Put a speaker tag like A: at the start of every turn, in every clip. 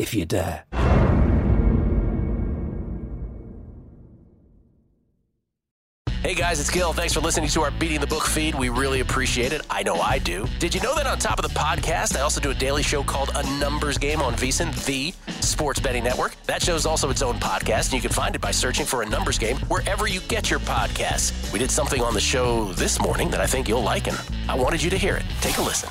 A: if you dare.
B: Hey guys, it's Gill. Thanks for listening to our Beating the Book feed. We really appreciate it. I know I do. Did you know that on top of the podcast, I also do a daily show called A Numbers Game on VSiN, the sports betting network? That show is also its own podcast, and you can find it by searching for A Numbers Game wherever you get your podcasts. We did something on the show this morning that I think you'll like, and I wanted you to hear it. Take a listen.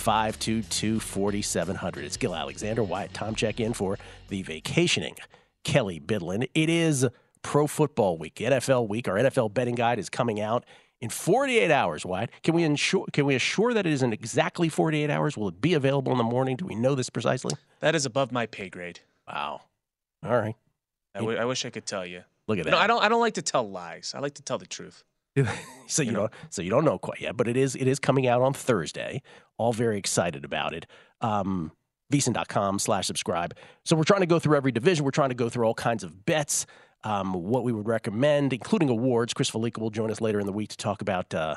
B: 522 4700. It's Gill Alexander, Wyatt Tom check in for the vacationing Kelly Bidlin. It is Pro Football Week, NFL Week. Our NFL betting guide is coming out in 48 hours, Wyatt. Can we ensure can we assure that it is in exactly 48 hours? Will it be available in the morning? Do we know this precisely?
C: That is above my pay grade.
B: Wow. All right.
C: I, w- I wish I could tell you.
B: Look at that. No.
C: I don't. I don't like to tell lies. I like to tell the truth.
B: so you,
C: know.
B: don't so you don't know quite yet, but it is it is coming out on Thursday. All very excited about it. Um VSiN.com slash subscribe. So we're trying to go through every division. We're trying to go through all kinds of bets, um, what we would recommend, including awards. Chris Fallica will join us later in the week to talk about uh,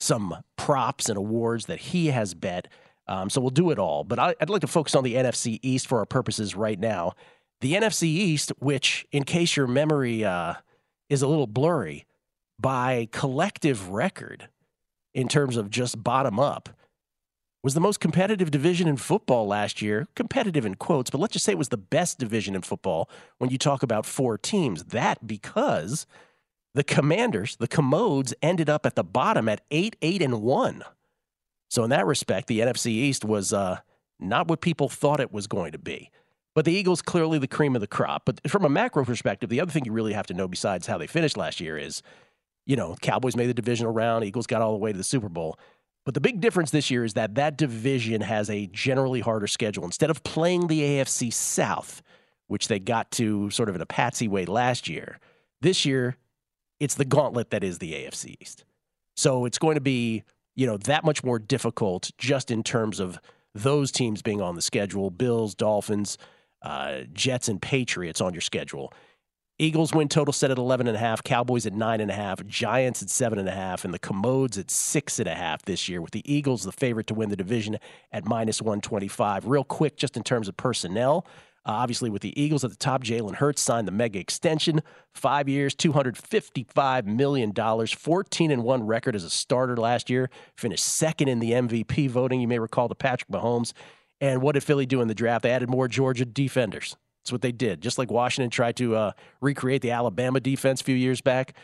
B: some props and awards that he has bet. Um, so we'll do it all. But I, I'd like to focus on the NFC East for our purposes right now. The NFC East, which, in case your memory uh, is a little blurry, by collective record in terms of just bottom up was the most competitive division in football last year. Competitive in quotes, but let's just say it was the best division in football when you talk about four teams. That because the Commanders, the Commodes, ended up at the bottom at 8 8 and 1. So, in that respect, the NFC East was uh, not what people thought it was going to be. But the Eagles clearly the cream of the crop. But from a macro perspective, the other thing you really have to know besides how they finished last year is, you know, Cowboys made the divisional round, Eagles got all the way to the Super Bowl. But the big difference this year is that that division has a generally harder schedule. Instead of playing the AFC South, which they got to sort of in a patsy way last year, this year it's the gauntlet that is the AFC East. So it's going to be, you know, that much more difficult just in terms of those teams being on the schedule Bills, Dolphins, uh, Jets, and Patriots on your schedule. Eagles win total set at 11.5, Cowboys at 9.5, Giants at 7.5, and the Commodes at 6.5 this year, with the Eagles the favorite to win the division at minus 125. Real quick, just in terms of personnel, uh, obviously, with the Eagles at the top, Jalen Hurts signed the mega extension, five years, $255 million, 14 and 1 record as a starter last year, finished second in the MVP voting, you may recall, to Patrick Mahomes. And what did Philly do in the draft? They added more Georgia defenders. That's what they did. Just like Washington tried to uh, recreate the Alabama defense a few years back,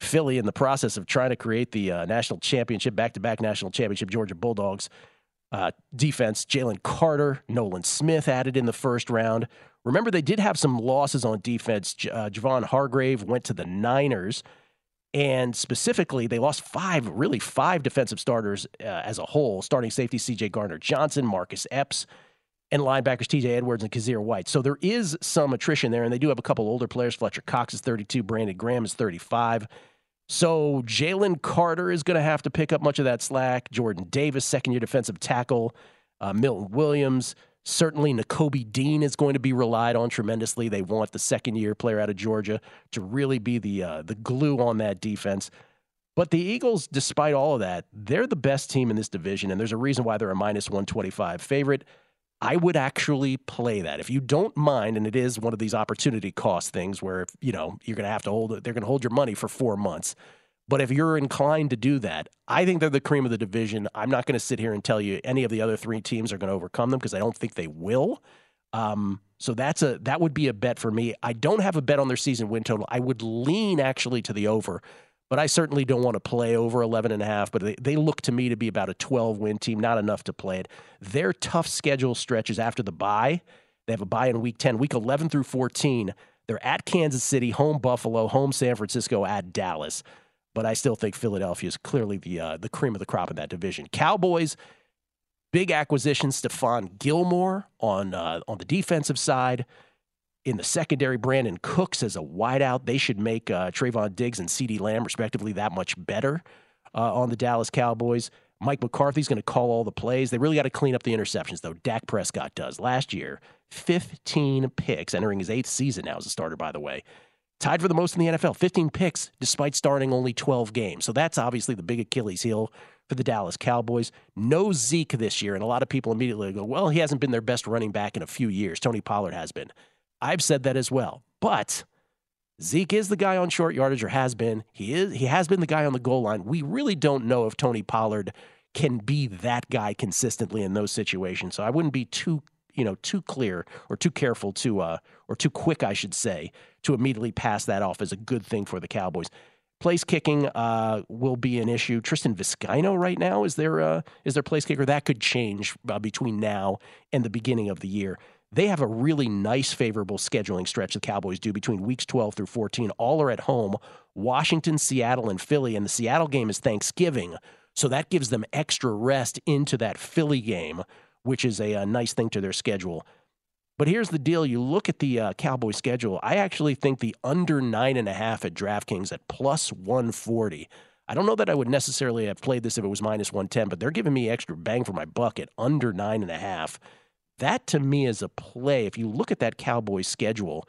B: Philly, in the process of trying to create the uh, national championship, back to back national championship, Georgia Bulldogs uh, defense, Jalen Carter, Nolan Smith added in the first round. Remember, they did have some losses on defense. J- uh, Javon Hargrave went to the Niners. And specifically, they lost five, really five defensive starters uh, as a whole. Starting safety CJ Gardner-Johnson, Marcus Epps, and linebackers TJ Edwards and Kyzir White. So there is some attrition there, and they do have a couple older players. Fletcher Cox is 32, Brandon Graham is 35. So Jalen Carter is going to have to pick up much of that slack. Jordan Davis, second year defensive tackle, uh, Milton Williams. Certainly, Nakobe Dean is going to be relied on tremendously. They want the second year player out of Georgia to really be the uh, the glue on that defense. But the Eagles, despite all of that, they're the best team in this division, and there's a reason why they're a minus 125 favorite. I would actually play that if you don't mind, and it is one of these opportunity cost things where you know you're going to have to hold it. They're going to hold your money for four months. But if you're inclined to do that, I think they're the cream of the division. I'm not going to sit here and tell you any of the other three teams are going to overcome them because I don't think they will. Um, so that's a that would be a bet for me. I don't have a bet on their season win total. I would lean actually to the over but I certainly don't want to play over 11 and a half. But they, they look to me to be about a 12 win team, not enough to play it. Their tough schedule stretches after the bye. They have a bye in week 10, week 11 through 14. They're at Kansas City, home Buffalo, home San Francisco, at Dallas. But I still think Philadelphia is clearly the uh, the cream of the crop in that division. Cowboys, big acquisition, Stephon Gilmore on uh, on the defensive side in the secondary, Brandin Cooks as a wideout. They should make uh, Trevon Diggs and CeeDee Lamb, respectively, that much better uh, on the Dallas Cowboys. Mike McCarthy's going to call all the plays. They really got to clean up the interceptions, though. Dak Prescott does. Last year, 15 picks, entering his eighth season now as a starter, by the way. Tied for the most in the NFL, 15 picks, despite starting only 12 games. So that's obviously the big Achilles heel for the Dallas Cowboys. No Zeke this year, and a lot of people immediately go, well, he hasn't been their best running back in a few years. Tony Pollard has been. I've said that as well. But Zeke is the guy on short yardage or has been. He is he has been the guy on the goal line. We really don't know if Tony Pollard can be that guy consistently in those situations. So I wouldn't be too, you know, too clear or too careful to uh or too quick, I should say, to immediately pass that off as a good thing for the Cowboys. Place kicking uh, will be an issue. Tristan Vizcaino right now is there uh, is their place kicker that could change uh, between now and the beginning of the year they have a really nice, favorable scheduling stretch the Cowboys do between weeks 12 through 14. All are at home Washington, Seattle, and Philly. And the Seattle game is Thanksgiving. So that gives them extra rest into that Philly game, which is a, a nice thing to their schedule. But here's the deal you look at the uh, Cowboy schedule. I actually think the under nine and a half at DraftKings at plus 140. I don't know that I would necessarily have played this if it was minus 110, but they're giving me extra bang for my buck at under nine and a half. That to me is a play. If you look at that Cowboys schedule,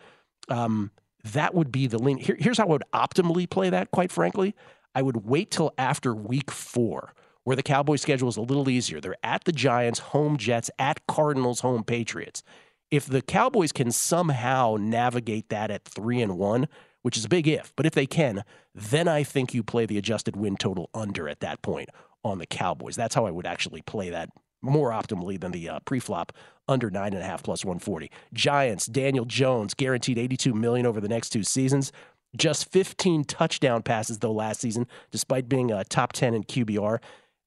B: um, that would be the lean. Here, here's how I would optimally play that, quite frankly. I would wait till after week four, where the Cowboys schedule is a little easier. They're at the Giants, home Jets, at Cardinals, home Patriots. If the Cowboys can somehow navigate that at three and one, which is a big if, but if they can, then I think you play the adjusted win total under at that point on the Cowboys. That's how I would actually play that more optimally than the uh, pre-flop under nine and a half plus 140. Giants, Daniel Jones, guaranteed 82 million over the next two seasons. Just 15 touchdown passes though last season, despite being a top 10 in QBR.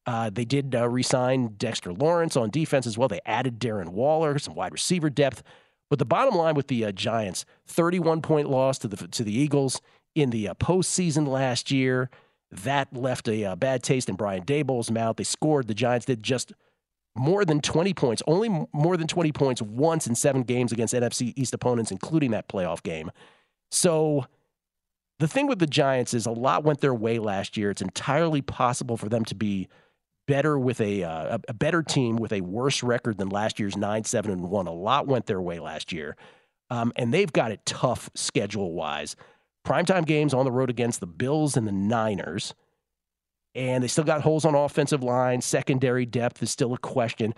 B: Uh, they did uh, re-sign Dexter Lawrence on defense as well. They added Darren Waller, some wide receiver depth. But the bottom line with the uh, Giants, 31 point loss to the to the Eagles in the uh, postseason last year. That left a uh, bad taste in Brian Daboll's mouth. They scored. The Giants did just more than 20 points, only more than 20 points once in seven games against NFC East opponents, including that playoff game. So the thing with the Giants is a lot went their way last year. It's entirely possible for them to be better with a uh, a better team with a worse record than last year's nine seven and one. A lot went their way last year, um, and they've got it tough schedule wise. Primetime games on the road against the Bills and the Niners and they still got holes on offensive line. Secondary depth is still a question.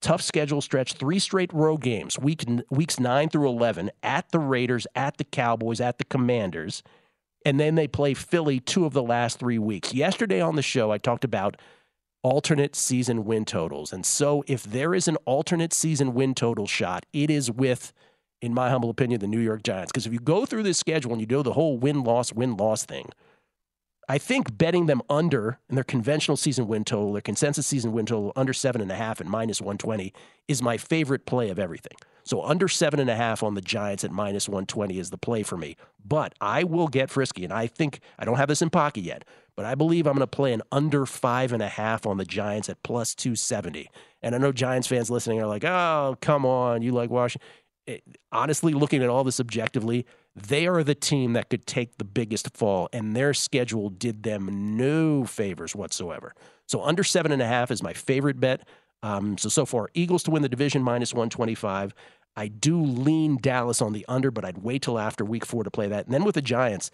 B: Tough schedule stretch, three straight road games, week, weeks 9 through 11, at the Raiders, at the Cowboys, at the Commanders. And then they play Philly two of the last three weeks. Yesterday on the show, I talked about alternate season win totals. And so if there is an alternate season win total shot, it is with, in my humble opinion, the New York Giants. Because if you go through this schedule and you do the whole win loss, win loss thing, I think betting them under in their conventional season win total, their consensus season win total under seven and a half and minus 120 is my favorite play of everything. So under seven and a half on the Giants at minus 120 is the play for me. But I will get frisky, and I think I don't have this in pocket yet, but I believe I'm going to play an under five and a half on the Giants at plus 270. And I know Giants fans listening are like, oh, come on, you like Washington. It, eh, honestly, looking at all this objectively, they are the team that could take the biggest fall, and their schedule did them no favors whatsoever. So under seven and a half is my favorite bet. Um, so, so far, Eagles to win the division minus 125. I do lean Dallas on the under, but I'd wait till after week four to play that. And then with the Giants,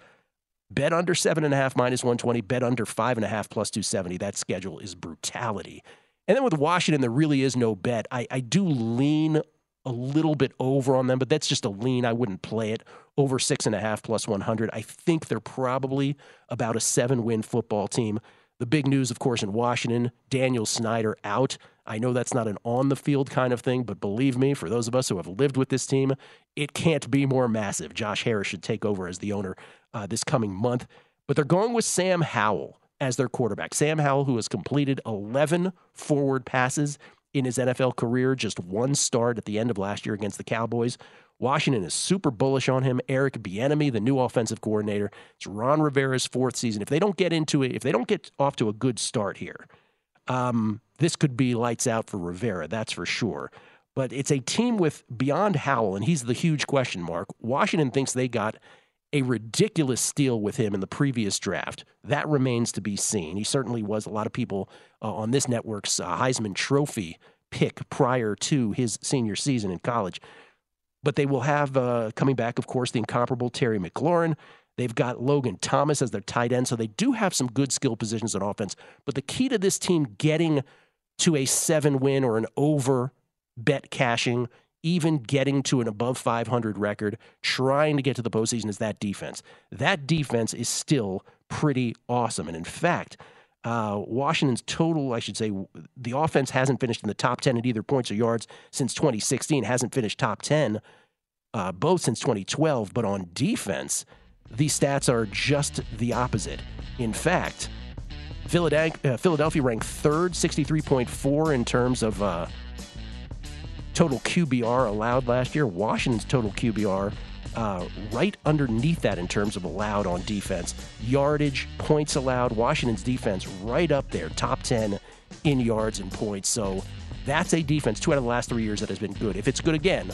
B: bet under seven and a half minus 120, bet under five and a half plus 270. That schedule is brutality. And then with Washington, there really is no bet. I, I do lean a little bit over on them, but that's just a lean. I wouldn't play it over six and a half plus 100. I think they're probably about a seven win football team. The big news, of course, in Washington Daniel Snyder out. I know that's not an on the field kind of thing, but believe me, for those of us who have lived with this team, it can't be more massive. Josh Harris should take over as the owner uh, this coming month. But they're going with Sam Howell as their quarterback. Sam Howell, who has completed 11 forward passes in his NFL career, just one start at the end of last year against the Cowboys. Washington is super bullish on him. Eric Bieniemy, the new offensive coordinator, it's Ron Rivera's fourth season. If they don't get into it, if they don't get off to a good start here, um, this could be lights out for Rivera. That's for sure. But it's a team with beyond Howell, and he's the huge question mark. Washington thinks they got a ridiculous steal with him in the previous draft. That remains to be seen. He certainly was a lot of people uh, on this network's uh, Heisman Trophy pick prior to his senior season in college. But they will have uh, coming back, of course, the incomparable Terry McLaurin. They've got Logan Thomas as their tight end, so they do have some good skill positions on offense. But the key to this team getting to a seven win or an over bet cashing even getting to an above 500 record, trying to get to the postseason is that defense. That defense is still pretty awesome. And in fact, uh, Washington's total, I should say, the offense hasn't finished in the top 10 at either points or yards since 2016, hasn't finished top 10 uh, both since 2012. But on defense, these stats are just the opposite. In fact, Philadelphia, uh, Philadelphia ranked third, 63.4 in terms of uh, total QBR allowed last year. Washington's total QBR uh, right underneath that in terms of allowed on defense. Yardage, points allowed. Washington's defense right up there, top 10 in yards and points. So that's a defense, two out of the last three years, that has been good. If it's good again,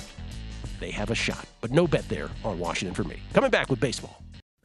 B: they have a shot. But no bet there on Washington for me. Coming back with baseball.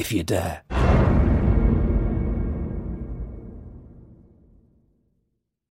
A: if you dare.